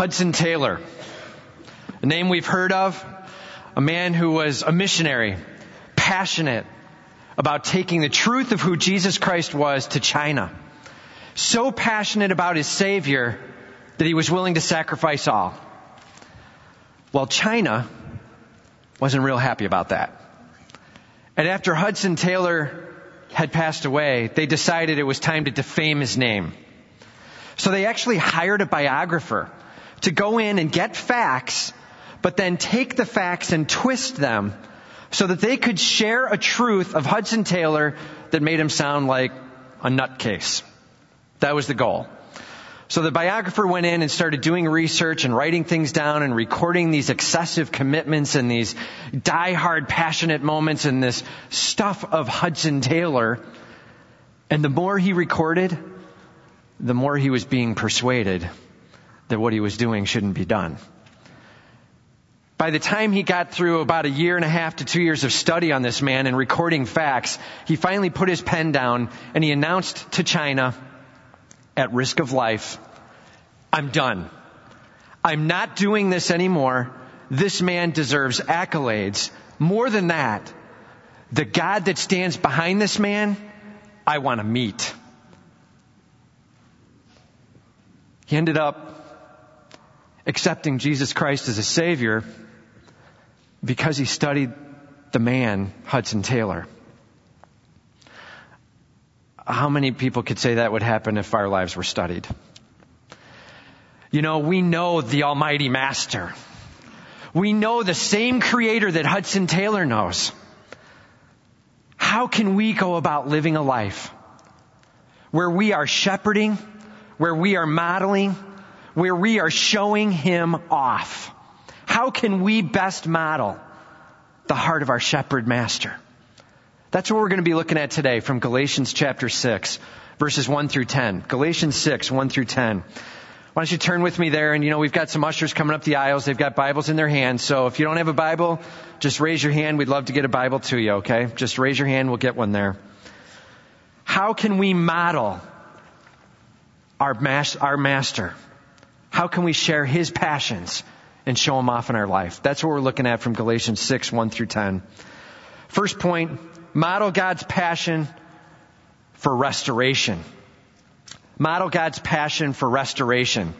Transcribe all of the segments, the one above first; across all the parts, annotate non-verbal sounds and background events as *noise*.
Hudson Taylor, a name we've heard of, a man who was a missionary, passionate about taking the truth of who Jesus Christ was to China. So passionate about his Savior that he was willing to sacrifice all. Well, China wasn't real happy about that. And after Hudson Taylor had passed away, they decided it was time to defame his name. So they actually hired a biographer to go in and get facts, but then take the facts and twist them so that they could share a truth of Hudson Taylor that made him sound like a nutcase. That was the goal. So the biographer went in and started doing research and writing things down and recording these excessive commitments and these die-hard passionate moments and this stuff of Hudson Taylor. And the more he recorded, the more he was being persuaded that what he was doing shouldn't be done. By the time he got through about a year and a half to two years of study on this man and recording facts, he finally put his pen down and he announced to China, at risk of life, I'm done. I'm not doing this anymore. This man deserves accolades. More than that, the God that stands behind this man, I want to meet. He ended up accepting Jesus Christ as a Savior because he studied the man, Hudson Taylor. How many people could say that would happen if our lives were studied? You know, we know the Almighty Master. We know the same Creator that Hudson Taylor knows. How can we go about living a life where we are shepherding, where we are modeling, where we are showing Him off? How can we best model the heart of our shepherd master? That's what we're going to be looking at today from Galatians chapter 6, verses 1 through 10. Galatians 6, 1 through 10. Why don't you turn with me there? And you know, we've got some ushers coming up the aisles. They've got Bibles in their hands. So if you don't have a Bible, just raise your hand. We'd love to get a Bible to you, okay? Just raise your hand. We'll get one there. How can we model our, mas- our master? How can we share his passions and show him off in our life? That's what we're looking at from Galatians 6, 1 through 10. First point, model God's passion for restoration. Model God's passion for restoration.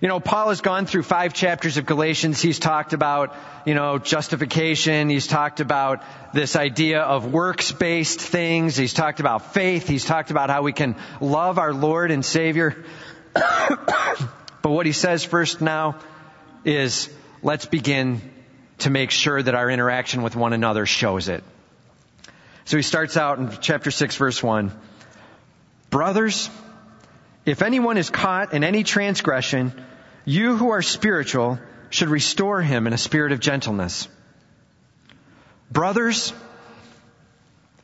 You know, Paul has gone through five chapters of Galatians. He's talked about, you know, justification. He's talked about this idea of works-based things. He's talked about faith. He's talked about how we can love our Lord and Savior. *coughs* but what he says first now is, let's begin to make sure that our interaction with one another shows it. So he starts out in chapter 6 verse 1. Brothers, if anyone is caught in any transgression, you who are spiritual should restore him in a spirit of gentleness. Brothers,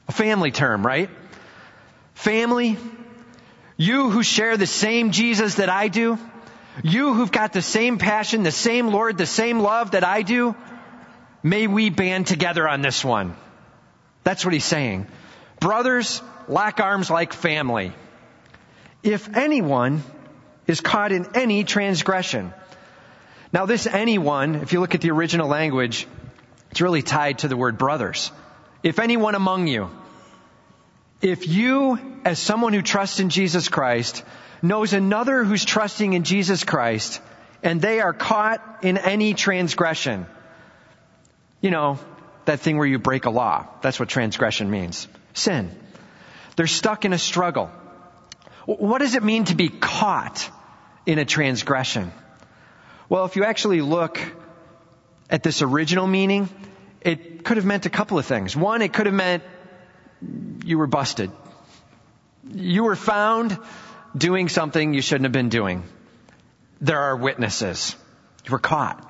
a family term, right? Family, you who share the same Jesus that I do, you who've got the same passion, the same Lord, the same love that I do, may we band together on this one. That's what he's saying. Brothers, lock arms like family. If anyone is caught in any transgression. Now this anyone, if you look at the original language, it's really tied to the word brothers. If anyone among you, if you, as someone who trusts in Jesus Christ, knows another who's trusting in Jesus Christ, and they are caught in any transgression, you know, that thing where you break a law. That's what transgression means. Sin. They're stuck in a struggle. What does it mean to be caught in a transgression? Well, if you actually look at this original meaning, it could have meant a couple of things. One, it could have meant you were busted. You were found doing something you shouldn't have been doing. There are witnesses. You were caught.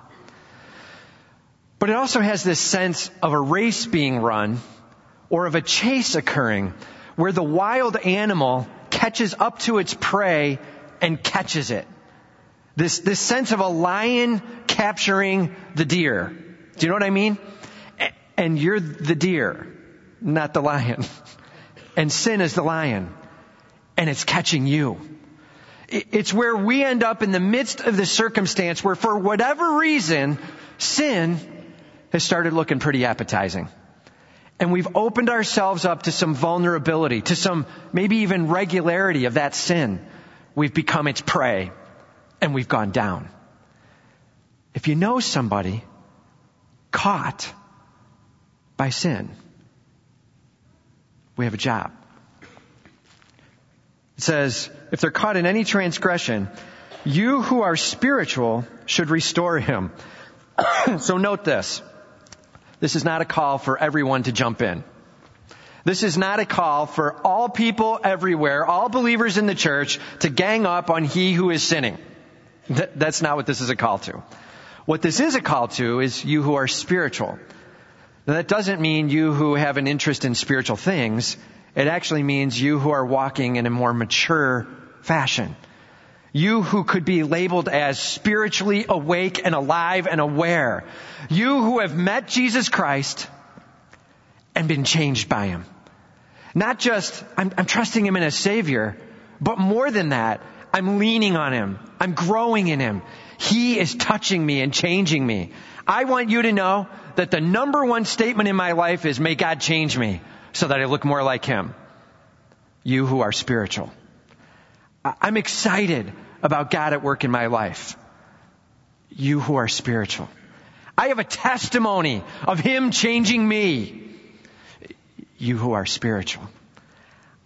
But it also has this sense of a race being run or of a chase occurring where the wild animal catches up to its prey and catches it. This, this sense of a lion capturing the deer. Do you know what I mean? And you're the deer, not the lion. *laughs* And sin is the lion. And it's catching you. It's where we end up in the midst of the circumstance where for whatever reason, sin has started looking pretty appetizing. And we've opened ourselves up to some vulnerability, to some maybe even regularity of that sin. We've become its prey and we've gone down. If you know somebody caught by sin, we have a job. It says, if they're caught in any transgression, you who are spiritual should restore him. *coughs* so note this. This is not a call for everyone to jump in. This is not a call for all people everywhere, all believers in the church to gang up on he who is sinning. that's not what this is a call to. What this is a call to is you who are spiritual. Now that doesn't mean you who have an interest in spiritual things. It actually means you who are walking in a more mature fashion. You who could be labeled as spiritually awake and alive and aware. You who have met Jesus Christ and been changed by Him. Not just, I'm, I'm trusting Him in a Savior, but more than that, I'm leaning on Him. I'm growing in Him. He is touching me and changing me. I want you to know that the number one statement in my life is, may God change me so that I look more like Him. You who are spiritual. I'm excited about God at work in my life. You who are spiritual. I have a testimony of Him changing me. You who are spiritual.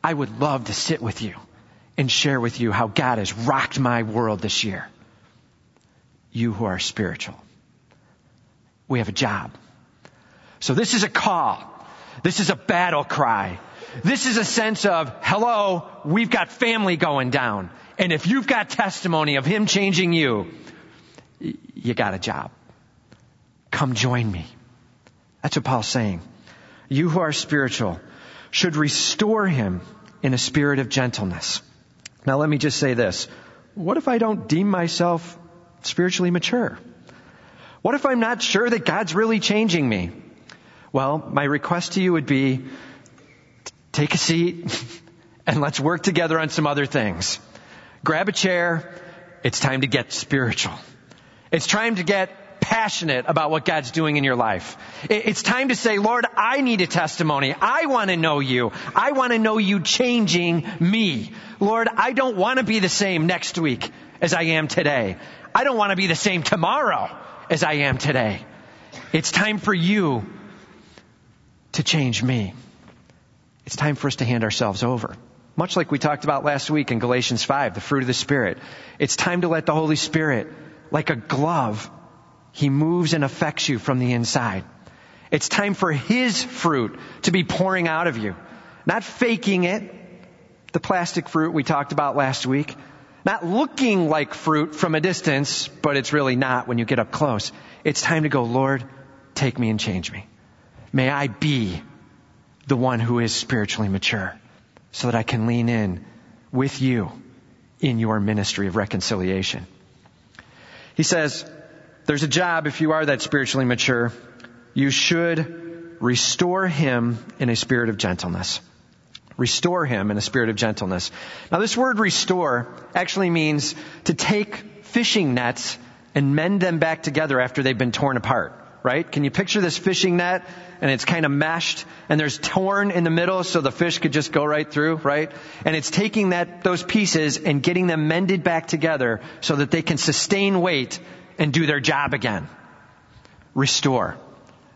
I would love to sit with you and share with you how God has rocked my world this year. You who are spiritual. We have a job. So this is a call. This is a battle cry. This is a sense of, hello, we've got family going down. And if you've got testimony of Him changing you, you got a job. Come join me. That's what Paul's saying. You who are spiritual should restore him in a spirit of gentleness. Now let me just say this. What if I don't deem myself spiritually mature? What if I'm not sure that God's really changing me? Well, my request to you would be take a seat *laughs* and let's work together on some other things. Grab a chair. It's time to get spiritual. It's time to get passionate about what God's doing in your life. It's time to say, Lord, I need a testimony. I want to know you. I want to know you changing me. Lord, I don't want to be the same next week as I am today. I don't want to be the same tomorrow as I am today. It's time for you to change me. It's time for us to hand ourselves over. Much like we talked about last week in Galatians 5, the fruit of the Spirit. It's time to let the Holy Spirit, like a glove, He moves and affects you from the inside. It's time for His fruit to be pouring out of you. Not faking it, the plastic fruit we talked about last week. Not looking like fruit from a distance, but it's really not when you get up close. It's time to go, Lord, take me and change me. May I be the one who is spiritually mature so that I can lean in with you in your ministry of reconciliation. He says, there's a job if you are that spiritually mature. You should restore him in a spirit of gentleness. Restore him in a spirit of gentleness. Now this word restore actually means to take fishing nets and mend them back together after they've been torn apart right? Can you picture this fishing net and it's kind of meshed and there's torn in the middle so the fish could just go right through, right? And it's taking that, those pieces and getting them mended back together so that they can sustain weight and do their job again. Restore.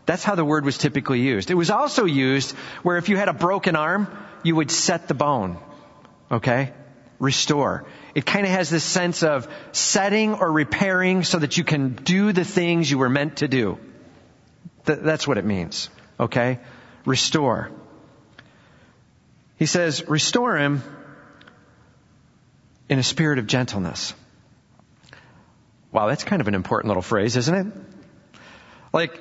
That's how the word was typically used. It was also used where if you had a broken arm, you would set the bone. Okay? Restore. It kind of has this sense of setting or repairing so that you can do the things you were meant to do. Th- that's what it means. Okay? Restore. He says, restore him in a spirit of gentleness. Wow, that's kind of an important little phrase, isn't it? Like,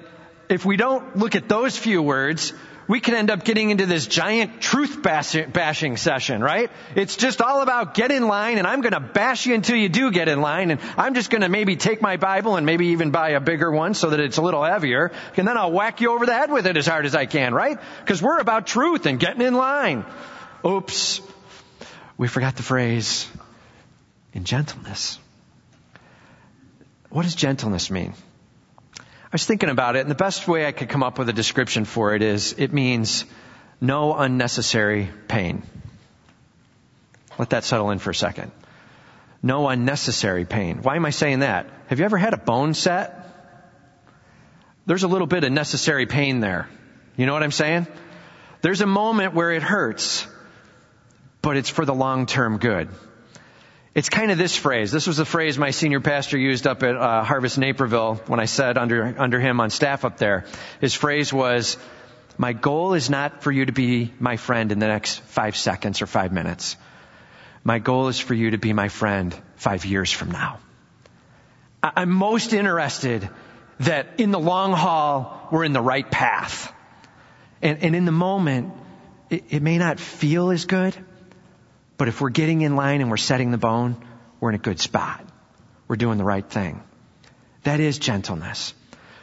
if we don't look at those few words, we can end up getting into this giant truth bashing session, right? It's just all about get in line and I'm going to bash you until you do get in line and I'm just going to maybe take my Bible and maybe even buy a bigger one so that it's a little heavier and then I'll whack you over the head with it as hard as I can, right? Because we're about truth and getting in line. Oops. We forgot the phrase in gentleness. What does gentleness mean? I was thinking about it, and the best way I could come up with a description for it is it means no unnecessary pain. Let that settle in for a second. No unnecessary pain. Why am I saying that? Have you ever had a bone set? There's a little bit of necessary pain there. You know what I'm saying? There's a moment where it hurts, but it's for the long-term good. It's kind of this phrase. This was the phrase my senior pastor used up at uh, Harvest Naperville when I said under under him on staff up there. His phrase was, "My goal is not for you to be my friend in the next five seconds or five minutes. My goal is for you to be my friend five years from now." I'm most interested that in the long haul we're in the right path, and, and in the moment it, it may not feel as good. But if we're getting in line and we're setting the bone, we're in a good spot. We're doing the right thing. That is gentleness.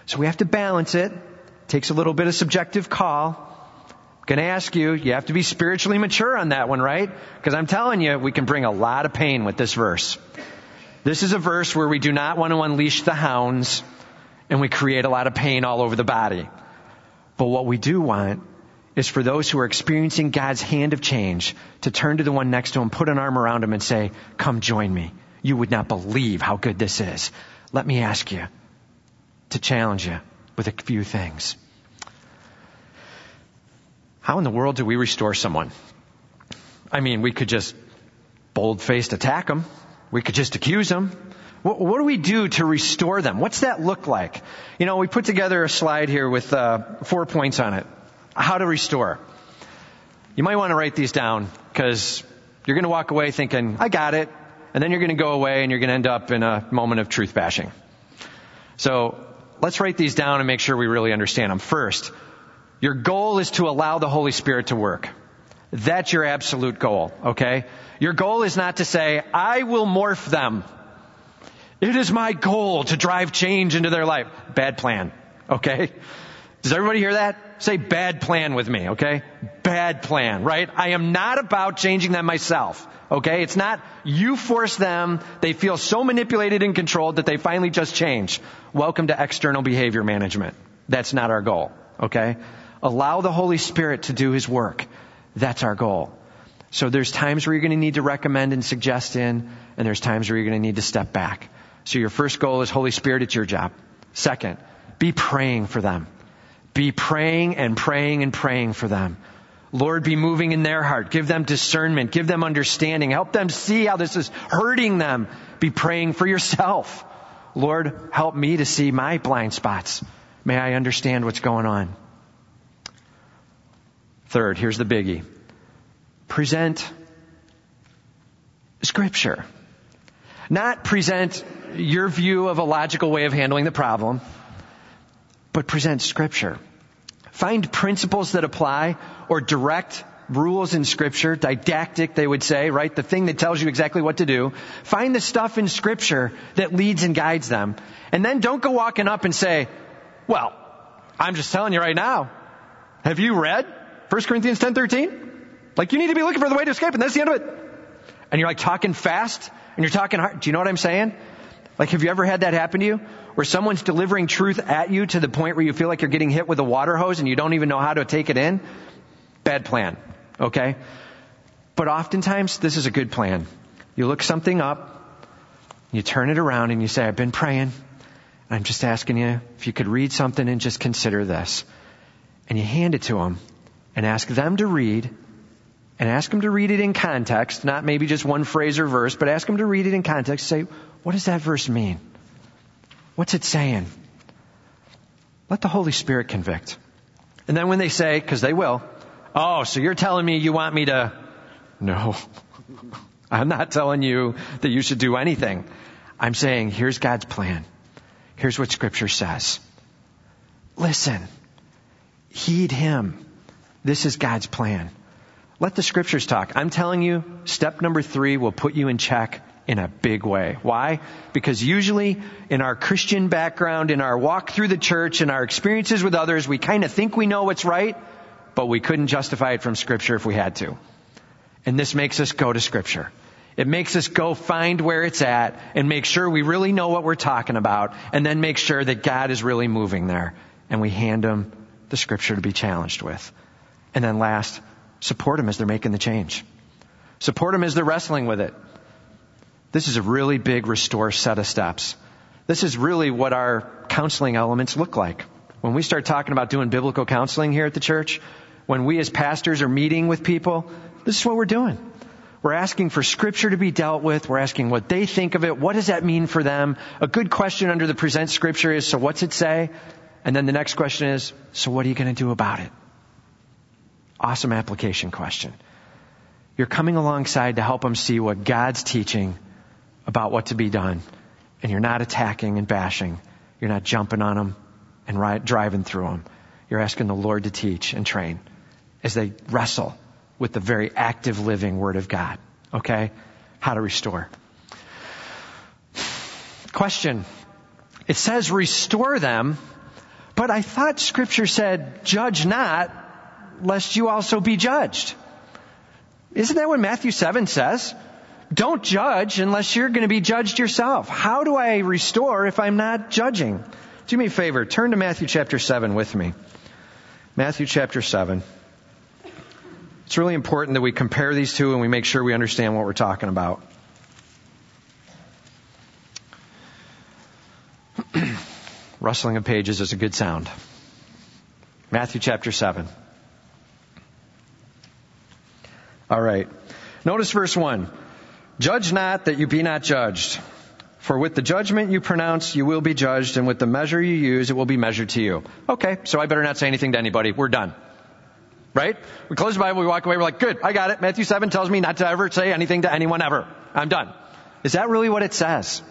So we have to balance it. Takes a little bit of subjective call. I'm going to ask you, you have to be spiritually mature on that one, right? Because I'm telling you, we can bring a lot of pain with this verse. This is a verse where we do not want to unleash the hounds and we create a lot of pain all over the body. But what we do want is for those who are experiencing God's hand of change to turn to the one next to him, put an arm around him and say, come join me. You would not believe how good this is. Let me ask you to challenge you with a few things. How in the world do we restore someone? I mean, we could just bold-faced attack them. We could just accuse them. What, what, do we do to restore them? What's that look like? You know, we put together a slide here with uh, four points on it how to restore. You might want to write these down because you're going to walk away thinking, I got it. And then you're going to go away and you're going to end up in a moment of truth bashing. So let's write these down and make sure we really understand them. First, your goal is to allow the Holy Spirit to work. That's your absolute goal, okay? Your goal is not to say, I will morph them. It is my goal to drive change into their life. Bad plan, okay? Does everybody hear that? Say bad plan with me, okay? Bad plan, right? I am not about changing them myself, okay? It's not you force them, they feel so manipulated and controlled that they finally just change. Welcome to external behavior management. That's not our goal, okay? Allow the Holy Spirit to do His work. That's our goal. So there's times where you're going to need to recommend and suggest in, and there's times where you're going to need to step back. So your first goal is Holy Spirit, it's your job. Second, be praying for them. Be praying and praying and praying for them. Lord, be moving in their heart. Give them discernment. Give them understanding. Help them see how this is hurting them. Be praying for yourself. Lord, help me to see my blind spots. May I understand what's going on. Third, here's the biggie. Present scripture. Not present your view of a logical way of handling the problem but present scripture. Find principles that apply or direct rules in scripture, didactic they would say, right? The thing that tells you exactly what to do. Find the stuff in scripture that leads and guides them. And then don't go walking up and say, well, I'm just telling you right now. Have you read 1 Corinthians 10:13? Like you need to be looking for the way to escape and that's the end of it. And you're like talking fast and you're talking hard. Do you know what I'm saying? Like have you ever had that happen to you? where someone's delivering truth at you to the point where you feel like you're getting hit with a water hose and you don't even know how to take it in, bad plan. Okay? But oftentimes, this is a good plan. You look something up, you turn it around and you say, I've been praying. I'm just asking you if you could read something and just consider this. And you hand it to them and ask them to read and ask them to read it in context, not maybe just one phrase or verse, but ask them to read it in context. Say, what does that verse mean? What's it saying? Let the Holy Spirit convict. And then when they say, because they will, oh, so you're telling me you want me to, no. *laughs* I'm not telling you that you should do anything. I'm saying, here's God's plan. Here's what scripture says. Listen. Heed him. This is God's plan. Let the scriptures talk. I'm telling you, step number three will put you in check in a big way. Why? Because usually in our Christian background, in our walk through the church, in our experiences with others, we kind of think we know what's right, but we couldn't justify it from scripture if we had to. And this makes us go to scripture. It makes us go find where it's at and make sure we really know what we're talking about and then make sure that God is really moving there. And we hand them the scripture to be challenged with. And then last, support them as they're making the change. Support them as they're wrestling with it. This is a really big restore set of steps. This is really what our counseling elements look like. When we start talking about doing biblical counseling here at the church, when we as pastors are meeting with people, this is what we're doing. We're asking for scripture to be dealt with. We're asking what they think of it. What does that mean for them? A good question under the present scripture is, so what's it say? And then the next question is, so what are you going to do about it? Awesome application question. You're coming alongside to help them see what God's teaching about what to be done. And you're not attacking and bashing. You're not jumping on them and ri- driving through them. You're asking the Lord to teach and train as they wrestle with the very active living Word of God. Okay? How to restore. Question. It says restore them, but I thought Scripture said judge not, lest you also be judged. Isn't that what Matthew 7 says? Don't judge unless you're going to be judged yourself. How do I restore if I'm not judging? Do me a favor, turn to Matthew chapter 7 with me. Matthew chapter 7. It's really important that we compare these two and we make sure we understand what we're talking about. *clears throat* Rustling of pages is a good sound. Matthew chapter 7. All right. Notice verse 1. Judge not that you be not judged. For with the judgment you pronounce, you will be judged, and with the measure you use, it will be measured to you. Okay, so I better not say anything to anybody. We're done. Right? We close the Bible, we walk away, we're like, good, I got it. Matthew 7 tells me not to ever say anything to anyone ever. I'm done. Is that really what it says?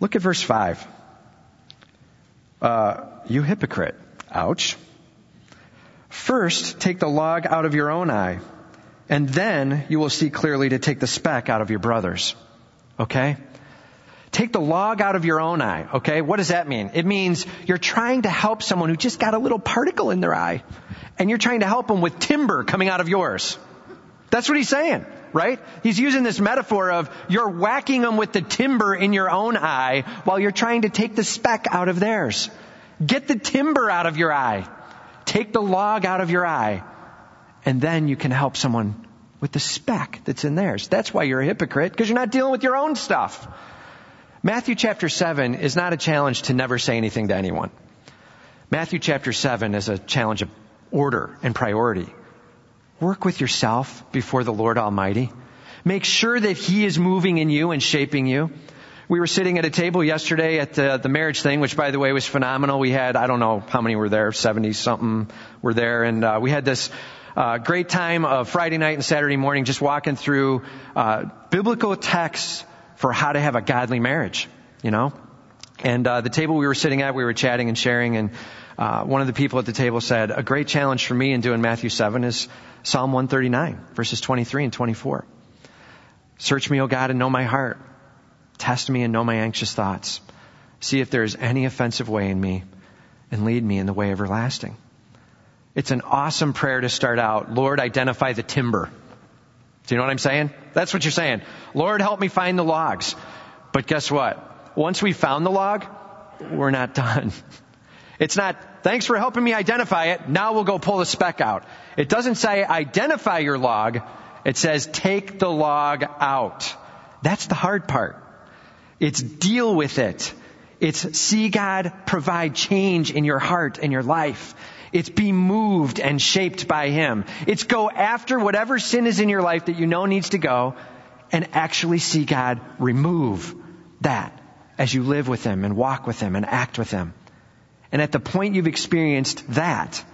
Look at verse 5. Uh, you hypocrite. Ouch. First, take the log out of your own eye, and then you will see clearly to take the speck out of your brother's. Okay? Take the log out of your own eye, okay? What does that mean? It means you're trying to help someone who just got a little particle in their eye, and you're trying to help them with timber coming out of yours. That's what he's saying, right? He's using this metaphor of you're whacking them with the timber in your own eye while you're trying to take the speck out of theirs. Get the timber out of your eye. Take the log out of your eye. And then you can help someone with the speck that's in theirs. That's why you're a hypocrite, because you're not dealing with your own stuff. Matthew chapter 7 is not a challenge to never say anything to anyone. Matthew chapter 7 is a challenge of order and priority. Work with yourself before the Lord Almighty. Make sure that He is moving in you and shaping you. We were sitting at a table yesterday at the, the marriage thing, which by the way was phenomenal. We had, I don't know how many were there, 70 something were there, and uh, we had this uh, great time of Friday night and Saturday morning just walking through uh, biblical texts for how to have a godly marriage, you know? And uh, the table we were sitting at, we were chatting and sharing, and uh, one of the people at the table said, A great challenge for me in doing Matthew 7 is Psalm 139, verses 23 and 24. Search me, O God, and know my heart. Test me and know my anxious thoughts. See if there is any offensive way in me, and lead me in the way everlasting. It's an awesome prayer to start out. Lord, identify the timber. Do you know what I'm saying? That's what you're saying. Lord, help me find the logs. But guess what? Once we found the log, we're not *laughs* done. It's not, thanks for helping me identify it. Now we'll go pull the speck out. It doesn't say identify your log. It says take the log out. That's the hard part. It's deal with it. It's see God provide change in your heart and your life. It's be moved and shaped by Him. It's go after whatever sin is in your life that you know needs to go and actually see God remove that as you live with Him and walk with Him and act with Him. And at the point you've experienced that,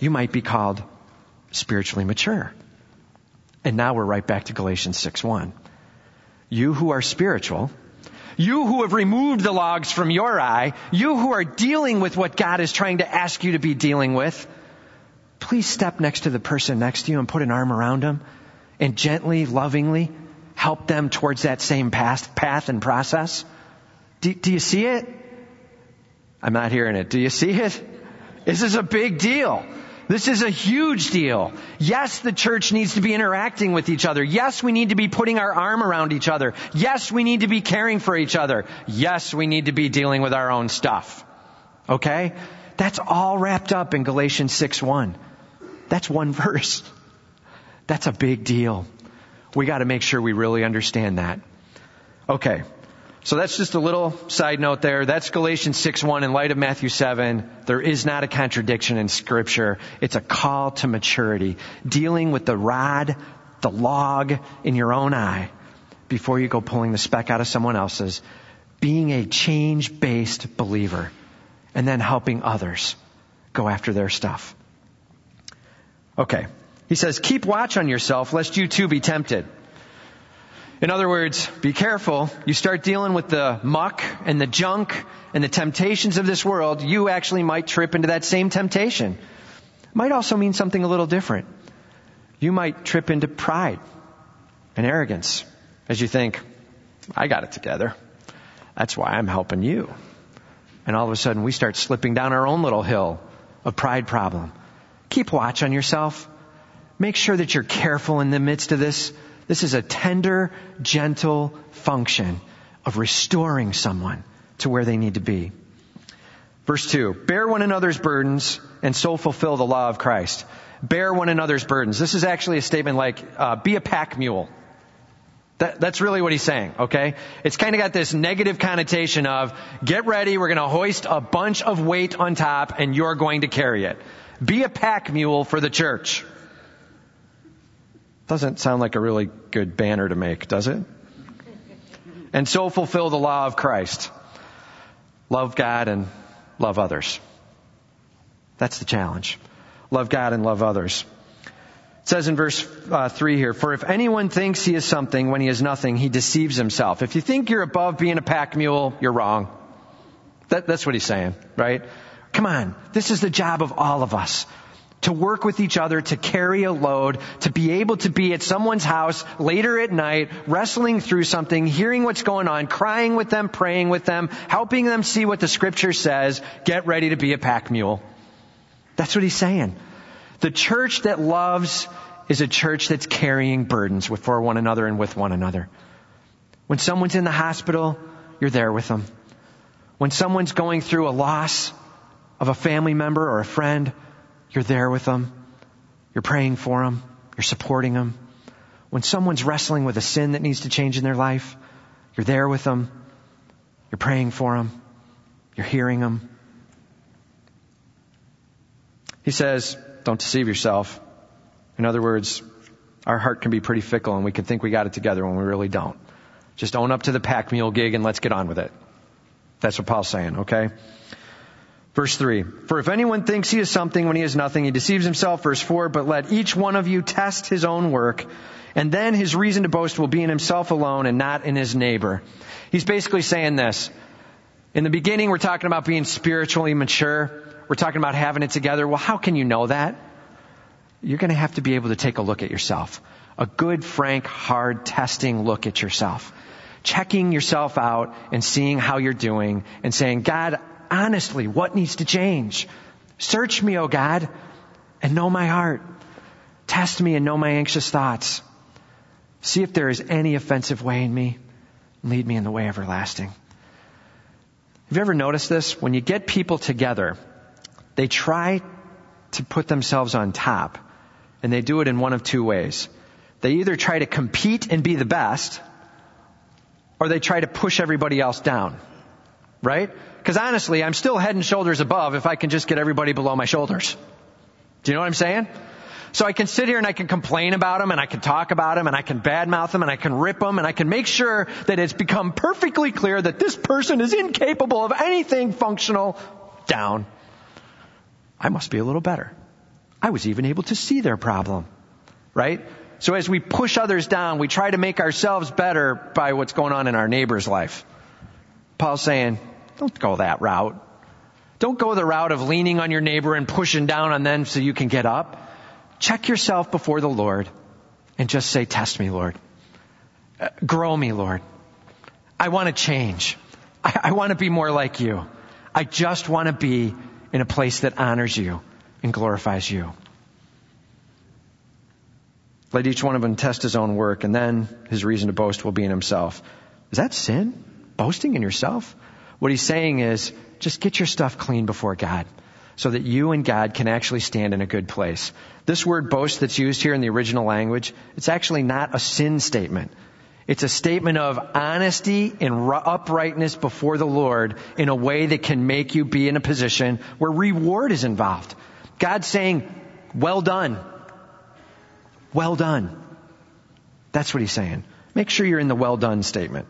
you might be called spiritually mature. And now we're right back to Galatians 6 1. You who are spiritual, you who have removed the logs from your eye, you who are dealing with what God is trying to ask you to be dealing with, please step next to the person next to you and put an arm around them and gently, lovingly help them towards that same path, path and process. Do, do you see it? I'm not hearing it. Do you see it? This is a big deal. This is a huge deal. Yes, the church needs to be interacting with each other. Yes, we need to be putting our arm around each other. Yes, we need to be caring for each other. Yes, we need to be dealing with our own stuff. Okay? That's all wrapped up in Galatians 6 1. That's one *laughs* verse. That's a big deal. We got to make sure we really understand that. Okay. So that's just a little side note there. That's Galatians 6 1 in light of Matthew 7. There is not a contradiction in scripture. It's a call to maturity. Dealing with the rod, the log in your own eye before you go pulling the speck out of someone else's. Being a change based believer and then helping others go after their stuff. Okay. He says, keep watch on yourself lest you too be tempted. In other words, be careful. You start dealing with the muck and the junk and the temptations of this world, you actually might trip into that same temptation. Might also mean something a little different. You might trip into pride and arrogance as you think, I got it together. That's why I'm helping you. And all of a sudden we start slipping down our own little hill of pride problem. Keep watch on yourself. Make sure that you're careful in the midst of this this is a tender, gentle function of restoring someone to where they need to be. Verse 2 Bear one another's burdens and so fulfill the law of Christ. Bear one another's burdens. This is actually a statement like, uh, be a pack mule. That, that's really what he's saying, okay? It's kind of got this negative connotation of, get ready, we're going to hoist a bunch of weight on top and you're going to carry it. Be a pack mule for the church. Doesn't sound like a really good banner to make, does it? And so fulfill the law of Christ. Love God and love others. That's the challenge. Love God and love others. It says in verse uh, 3 here, For if anyone thinks he is something when he is nothing, he deceives himself. If you think you're above being a pack mule, you're wrong. That, that's what he's saying, right? Come on. This is the job of all of us to work with each other, to carry a load, to be able to be at someone's house later at night, wrestling through something, hearing what's going on, crying with them, praying with them, helping them see what the scripture says, get ready to be a pack mule. That's what he's saying. The church that loves is a church that's carrying burdens for one another and with one another. When someone's in the hospital, you're there with them. When someone's going through a loss of a family member or a friend, you're there with them. You're praying for them. You're supporting them. When someone's wrestling with a sin that needs to change in their life, you're there with them. You're praying for them. You're hearing them. He says, don't deceive yourself. In other words, our heart can be pretty fickle and we can think we got it together when we really don't. Just own up to the pack mule gig and let's get on with it. That's what Paul's saying, okay? Verse 3. For if anyone thinks he is something when he is nothing, he deceives himself. Verse 4. But let each one of you test his own work, and then his reason to boast will be in himself alone and not in his neighbor. He's basically saying this. In the beginning, we're talking about being spiritually mature. We're talking about having it together. Well, how can you know that? You're going to have to be able to take a look at yourself. A good, frank, hard testing look at yourself. Checking yourself out and seeing how you're doing and saying, God, honestly what needs to change. Search me, O God, and know my heart. Test me and know my anxious thoughts. See if there is any offensive way in me. Lead me in the way everlasting. Have you ever noticed this? When you get people together, they try to put themselves on top, and they do it in one of two ways. They either try to compete and be the best, or they try to push everybody else down. Right? Because honestly, I'm still head and shoulders above if I can just get everybody below my shoulders. Do you know what I'm saying? So I can sit here and I can complain about them and I can talk about them and I can badmouth them and I can rip them and I can make sure that it's become perfectly clear that this person is incapable of anything functional down. I must be a little better. I was even able to see their problem. Right? So as we push others down, we try to make ourselves better by what's going on in our neighbor's life. Paul's saying, don't go that route. Don't go the route of leaning on your neighbor and pushing down on them so you can get up. Check yourself before the Lord and just say, test me, Lord. Uh, grow me, Lord. I want to change. I, I want to be more like you. I just want to be in a place that honors you and glorifies you. Let each one of them test his own work, and then his reason to boast will be in himself. Is that sin? Boasting in yourself? What he's saying is, just get your stuff clean before God so that you and God can actually stand in a good place. This word boast that's used here in the original language, it's actually not a sin statement. It's a statement of honesty and uprightness before the Lord in a way that can make you be in a position where reward is involved. God's saying, well done. Well done. That's what he's saying. Make sure you're in the well done statement.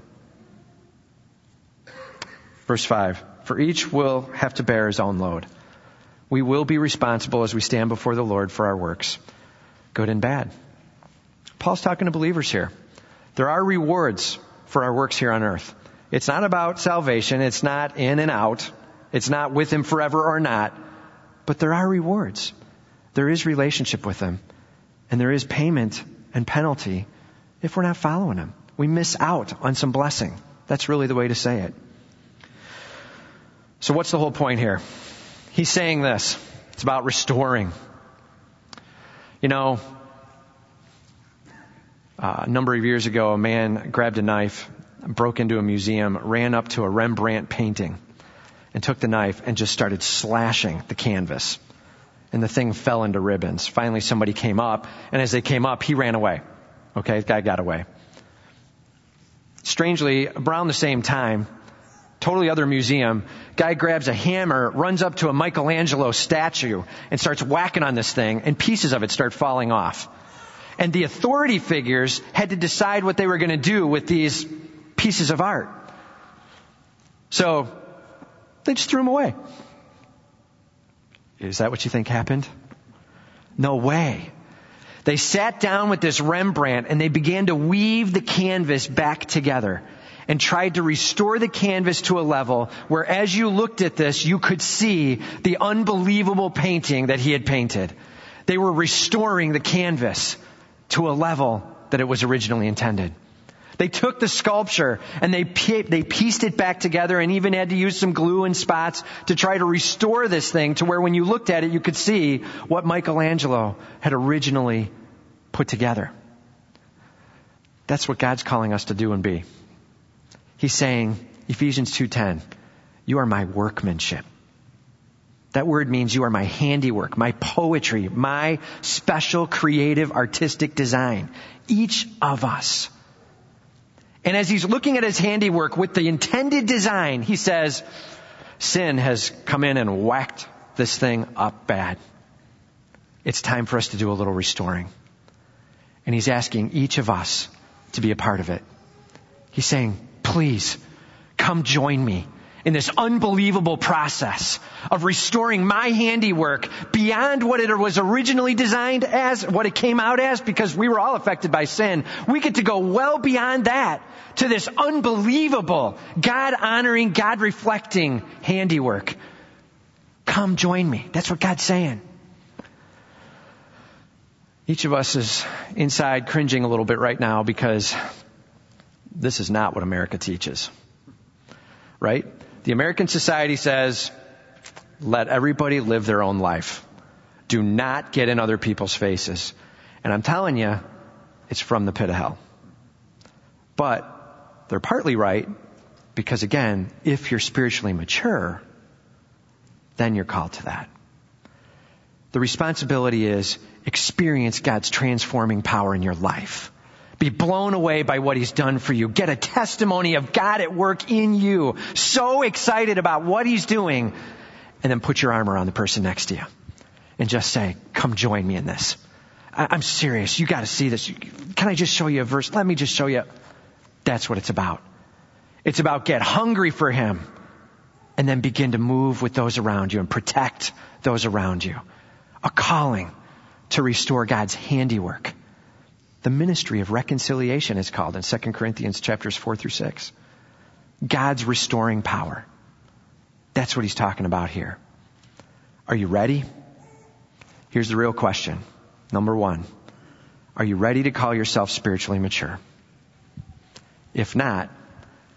Verse 5 For each will have to bear his own load. We will be responsible as we stand before the Lord for our works, good and bad. Paul's talking to believers here. There are rewards for our works here on earth. It's not about salvation. It's not in and out. It's not with him forever or not. But there are rewards. There is relationship with him. And there is payment and penalty if we're not following him. We miss out on some blessing. That's really the way to say it. So what's the whole point here? He's saying this. It's about restoring. You know, uh, a number of years ago, a man grabbed a knife, broke into a museum, ran up to a Rembrandt painting, and took the knife and just started slashing the canvas. And the thing fell into ribbons. Finally, somebody came up, and as they came up, he ran away. Okay, the guy got away. Strangely, around the same time, totally other museum, guy grabs a hammer, runs up to a Michelangelo statue, and starts whacking on this thing, and pieces of it start falling off. And the authority figures had to decide what they were going to do with these pieces of art. So, they just threw them away. Is that what you think happened? No way. They sat down with this Rembrandt and they began to weave the canvas back together and tried to restore the canvas to a level where as you looked at this, you could see the unbelievable painting that he had painted. They were restoring the canvas to a level that it was originally intended. They took the sculpture and they, they pieced it back together and even had to use some glue and spots to try to restore this thing to where when you looked at it, you could see what Michelangelo had originally put together. That's what God's calling us to do and be. He's saying, Ephesians 2.10, you are my workmanship. That word means you are my handiwork, my poetry, my special creative artistic design. Each of us. And as he's looking at his handiwork with the intended design, he says, sin has come in and whacked this thing up bad. It's time for us to do a little restoring. And he's asking each of us to be a part of it. He's saying, please come join me in this unbelievable process of restoring my handiwork beyond what it was originally designed as, what it came out as, because we were all affected by sin. We get to go well beyond that to this unbelievable, God honoring, God reflecting handiwork. Come join me. That's what God's saying. Each of us is inside cringing a little bit right now because this is not what America teaches. Right? The American society says, let everybody live their own life. Do not get in other people's faces. And I'm telling you, it's from the pit of hell. But they're partly right because again, if you're spiritually mature, then you're called to that. The responsibility is experience God's transforming power in your life. Be blown away by what he's done for you. Get a testimony of God at work in you. So excited about what he's doing. And then put your arm around the person next to you and just say, come join me in this. I- am serious. You got to see this. Can I just show you a verse? Let me just show you. That's what it's about. It's about get hungry for him and then begin to move with those around you and protect those around you. A calling to restore God's handiwork the ministry of reconciliation is called in 2 Corinthians chapters 4 through 6. God's restoring power. That's what he's talking about here. Are you ready? Here's the real question. Number one. Are you ready to call yourself spiritually mature? If not,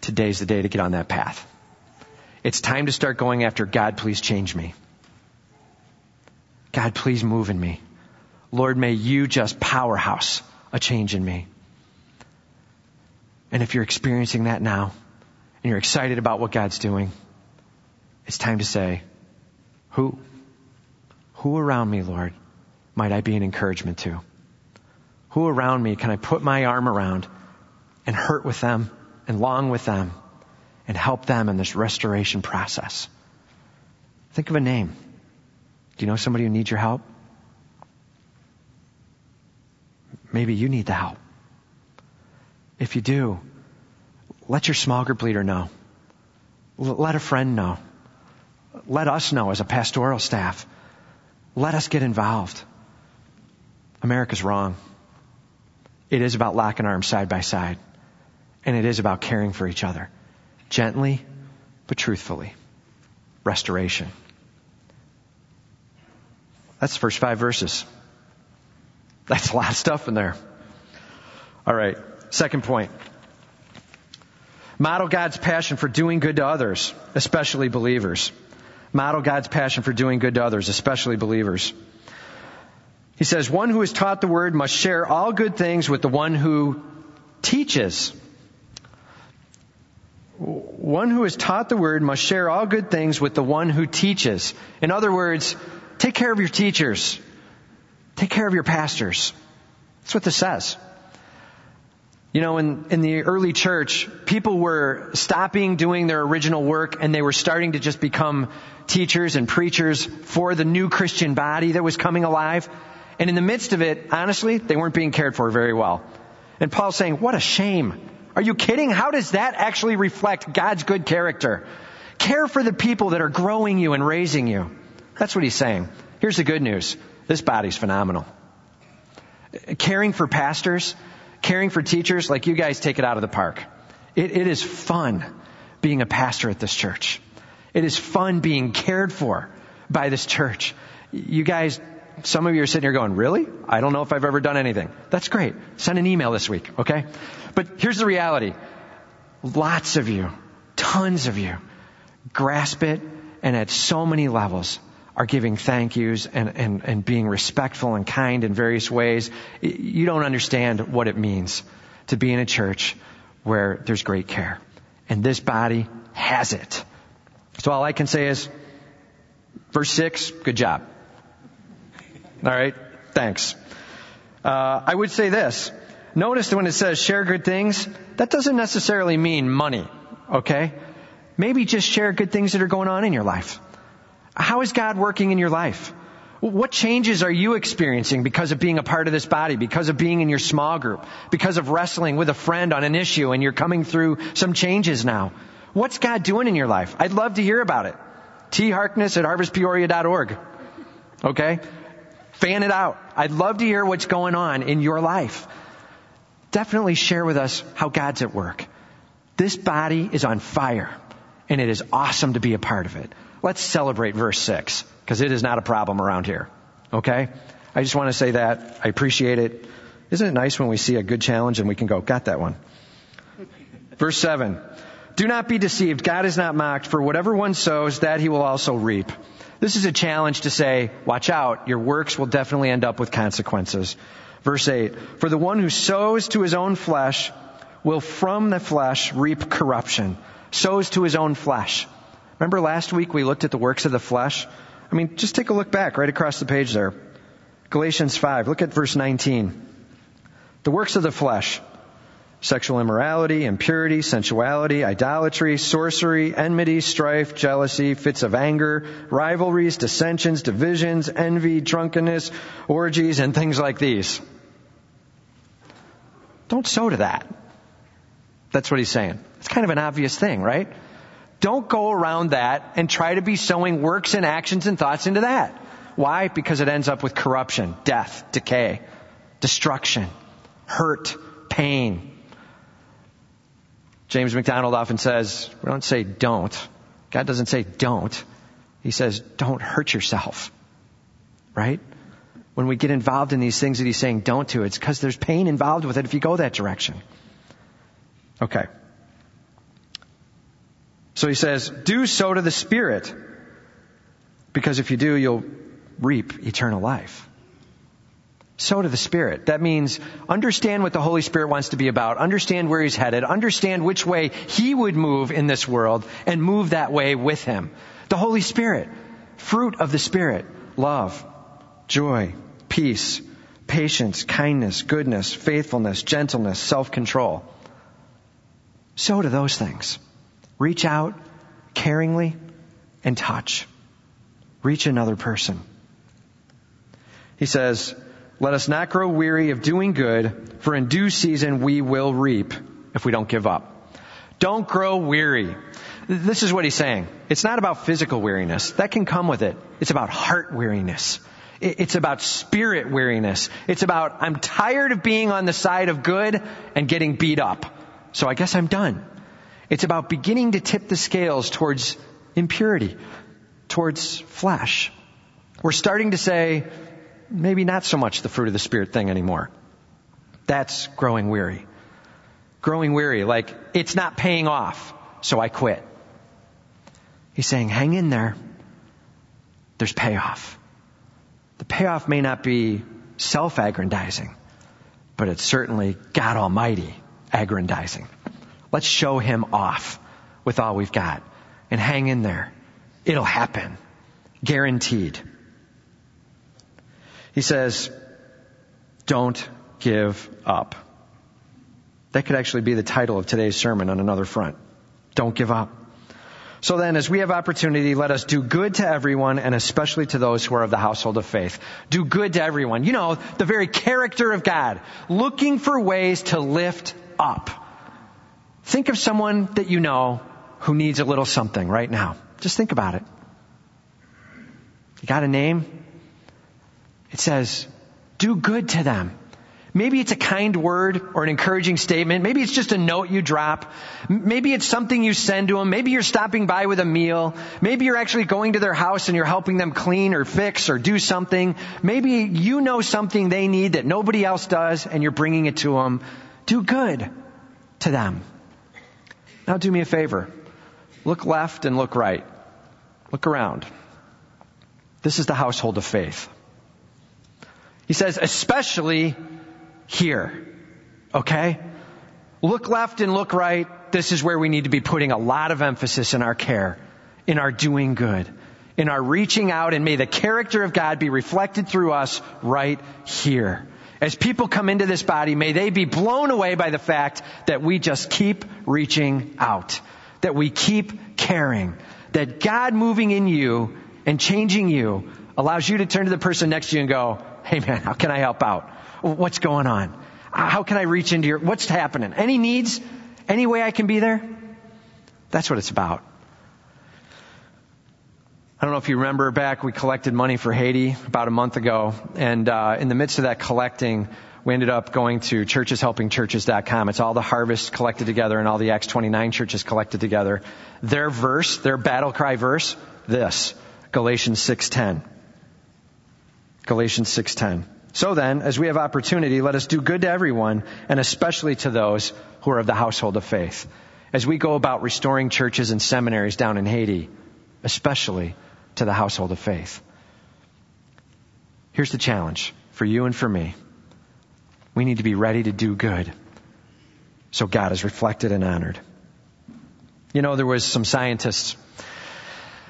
today's the day to get on that path. It's time to start going after God, please change me. God, please move in me. Lord, may you just powerhouse a change in me. And if you're experiencing that now, and you're excited about what God's doing, it's time to say, who? Who around me, Lord, might I be an encouragement to? Who around me can I put my arm around and hurt with them and long with them and help them in this restoration process? Think of a name. Do you know somebody who needs your help? Maybe you need the help. If you do, let your small group leader know. Let a friend know. Let us know as a pastoral staff. Let us get involved. America's wrong. It is about locking arms side by side. And it is about caring for each other. Gently, but truthfully. Restoration. That's the first five verses. That's a lot of stuff in there. All right. Second point. Model God's passion for doing good to others, especially believers. Model God's passion for doing good to others, especially believers. He says, one who is taught the word must share all good things with the one who teaches. One who is taught the word must share all good things with the one who teaches. In other words, take care of your teachers. Take care of your pastors. That's what this says. You know, in, in the early church, people were stopping doing their original work and they were starting to just become teachers and preachers for the new Christian body that was coming alive. And in the midst of it, honestly, they weren't being cared for very well. And Paul's saying, what a shame. Are you kidding? How does that actually reflect God's good character? Care for the people that are growing you and raising you. That's what he's saying. Here's the good news. This body's phenomenal. Caring for pastors, caring for teachers, like you guys take it out of the park. It, it is fun being a pastor at this church. It is fun being cared for by this church. You guys, some of you are sitting here going, really? I don't know if I've ever done anything. That's great. Send an email this week, okay? But here's the reality. Lots of you, tons of you, grasp it and at so many levels are giving thank yous and, and, and being respectful and kind in various ways. You don't understand what it means to be in a church where there's great care. And this body has it. So all I can say is, verse 6, good job. All right, thanks. Uh, I would say this. Notice when it says share good things, that doesn't necessarily mean money, okay? Maybe just share good things that are going on in your life. How is God working in your life? What changes are you experiencing because of being a part of this body, because of being in your small group, because of wrestling with a friend on an issue and you're coming through some changes now? What's God doing in your life? I'd love to hear about it. T. Harkness at harvestpeoria.org. Okay? Fan it out. I'd love to hear what's going on in your life. Definitely share with us how God's at work. This body is on fire and it is awesome to be a part of it. Let's celebrate verse 6 because it is not a problem around here. Okay? I just want to say that. I appreciate it. Isn't it nice when we see a good challenge and we can go, got that one? Verse 7. Do not be deceived. God is not mocked, for whatever one sows, that he will also reap. This is a challenge to say, watch out, your works will definitely end up with consequences. Verse 8. For the one who sows to his own flesh will from the flesh reap corruption. Sows to his own flesh. Remember last week we looked at the works of the flesh? I mean, just take a look back right across the page there. Galatians 5, look at verse 19. The works of the flesh. Sexual immorality, impurity, sensuality, idolatry, sorcery, enmity, strife, jealousy, fits of anger, rivalries, dissensions, divisions, envy, drunkenness, orgies, and things like these. Don't sow to that. That's what he's saying. It's kind of an obvious thing, right? Don't go around that and try to be sowing works and actions and thoughts into that. Why? Because it ends up with corruption, death, decay, destruction, hurt, pain. James MacDonald often says, we don't say don't. God doesn't say don't. He says, don't hurt yourself. Right? When we get involved in these things that he's saying don't to, it's because there's pain involved with it if you go that direction. Okay. So he says, do sow to the Spirit. Because if you do, you'll reap eternal life. Sow to the Spirit. That means understand what the Holy Spirit wants to be about, understand where He's headed, understand which way He would move in this world, and move that way with Him. The Holy Spirit, fruit of the Spirit, love, joy, peace, patience, kindness, goodness, faithfulness, gentleness, self-control. Sow to those things. Reach out caringly and touch. Reach another person. He says, let us not grow weary of doing good, for in due season we will reap if we don't give up. Don't grow weary. This is what he's saying. It's not about physical weariness. That can come with it. It's about heart weariness. It's about spirit weariness. It's about, I'm tired of being on the side of good and getting beat up. So I guess I'm done. It's about beginning to tip the scales towards impurity, towards flesh. We're starting to say, maybe not so much the fruit of the Spirit thing anymore. That's growing weary. Growing weary, like it's not paying off, so I quit. He's saying, hang in there. There's payoff. The payoff may not be self-aggrandizing, but it's certainly God Almighty aggrandizing. Let's show Him off with all we've got and hang in there. It'll happen. Guaranteed. He says, don't give up. That could actually be the title of today's sermon on another front. Don't give up. So then, as we have opportunity, let us do good to everyone and especially to those who are of the household of faith. Do good to everyone. You know, the very character of God. Looking for ways to lift up. Think of someone that you know who needs a little something right now. Just think about it. You got a name? It says, do good to them. Maybe it's a kind word or an encouraging statement. Maybe it's just a note you drop. Maybe it's something you send to them. Maybe you're stopping by with a meal. Maybe you're actually going to their house and you're helping them clean or fix or do something. Maybe you know something they need that nobody else does and you're bringing it to them. Do good to them. Now do me a favor. Look left and look right. Look around. This is the household of faith. He says, especially here. Okay? Look left and look right. This is where we need to be putting a lot of emphasis in our care, in our doing good, in our reaching out, and may the character of God be reflected through us right here. As people come into this body, may they be blown away by the fact that we just keep reaching out, that we keep caring, that God moving in you and changing you allows you to turn to the person next to you and go, Hey man, how can I help out? What's going on? How can I reach into your, what's happening? Any needs? Any way I can be there? That's what it's about. I don't know if you remember back, we collected money for Haiti about a month ago, and uh, in the midst of that collecting, we ended up going to churcheshelpingchurches.com. It's all the harvest collected together and all the Acts 29 churches collected together. Their verse, their battle cry verse, this, Galatians 6:10. Galatians 6:10. So then, as we have opportunity, let us do good to everyone, and especially to those who are of the household of faith. As we go about restoring churches and seminaries down in Haiti, especially to the household of faith. Here's the challenge for you and for me. We need to be ready to do good so God is reflected and honored. You know, there was some scientists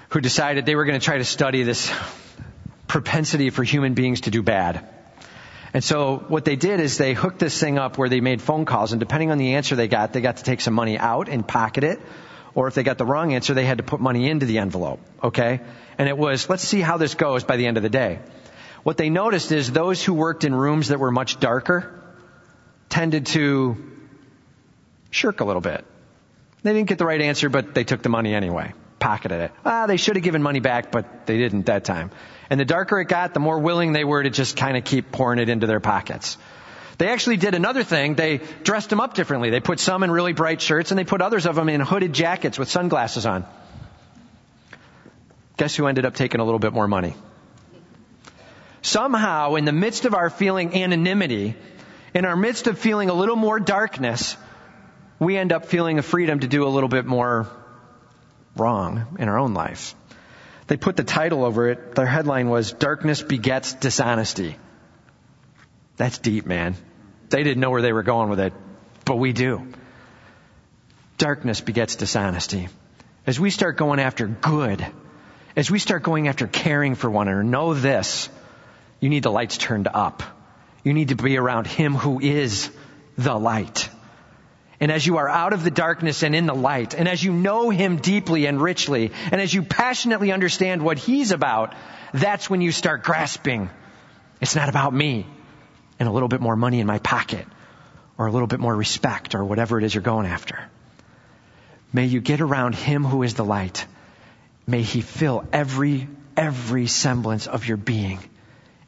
who decided they were going to try to study this propensity for human beings to do bad. And so what they did is they hooked this thing up where they made phone calls and depending on the answer they got, they got to take some money out and pocket it. Or if they got the wrong answer, they had to put money into the envelope. Okay? And it was, let's see how this goes by the end of the day. What they noticed is those who worked in rooms that were much darker tended to shirk a little bit. They didn't get the right answer, but they took the money anyway pocketed it. Ah, they should have given money back, but they didn't that time. And the darker it got, the more willing they were to just kind of keep pouring it into their pockets. They actually did another thing. They dressed them up differently. They put some in really bright shirts and they put others of them in hooded jackets with sunglasses on. Guess who ended up taking a little bit more money? Somehow, in the midst of our feeling anonymity, in our midst of feeling a little more darkness, we end up feeling a freedom to do a little bit more wrong in our own life. They put the title over it. Their headline was Darkness Begets Dishonesty. That's deep, man. They didn't know where they were going with it, but we do. Darkness begets dishonesty. As we start going after good, as we start going after caring for one another, know this. You need the lights turned up. You need to be around Him who is the light. And as you are out of the darkness and in the light, and as you know Him deeply and richly, and as you passionately understand what He's about, that's when you start grasping. It's not about me and a little bit more money in my pocket or a little bit more respect or whatever it is you're going after. May you get around Him who is the light. May He fill every, every semblance of your being.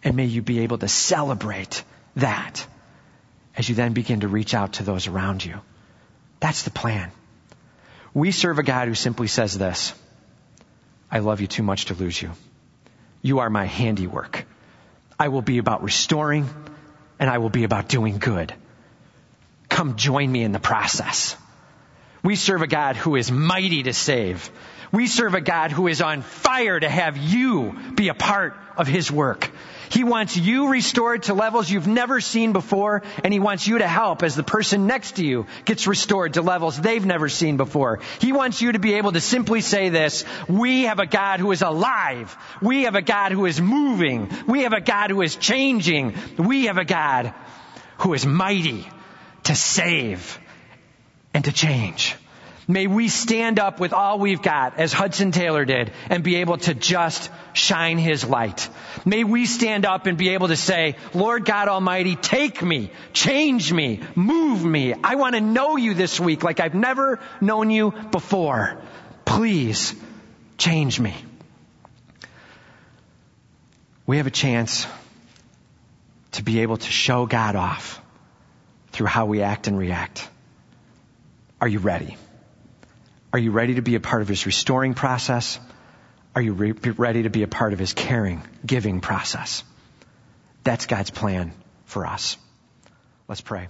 And may you be able to celebrate that as you then begin to reach out to those around you. That's the plan. We serve a God who simply says this I love you too much to lose you. You are my handiwork. I will be about restoring and I will be about doing good. Come join me in the process. We serve a God who is mighty to save. We serve a God who is on fire to have you be a part of His work. He wants you restored to levels you've never seen before, and He wants you to help as the person next to you gets restored to levels they've never seen before. He wants you to be able to simply say this, we have a God who is alive. We have a God who is moving. We have a God who is changing. We have a God who is mighty to save and to change. May we stand up with all we've got, as Hudson Taylor did, and be able to just shine His light. May we stand up and be able to say, Lord God Almighty, take me, change me, move me. I want to know you this week like I've never known you before. Please change me. We have a chance to be able to show God off through how we act and react. Are you ready? Are you ready to be a part of his restoring process? Are you re- ready to be a part of his caring, giving process? That's God's plan for us. Let's pray.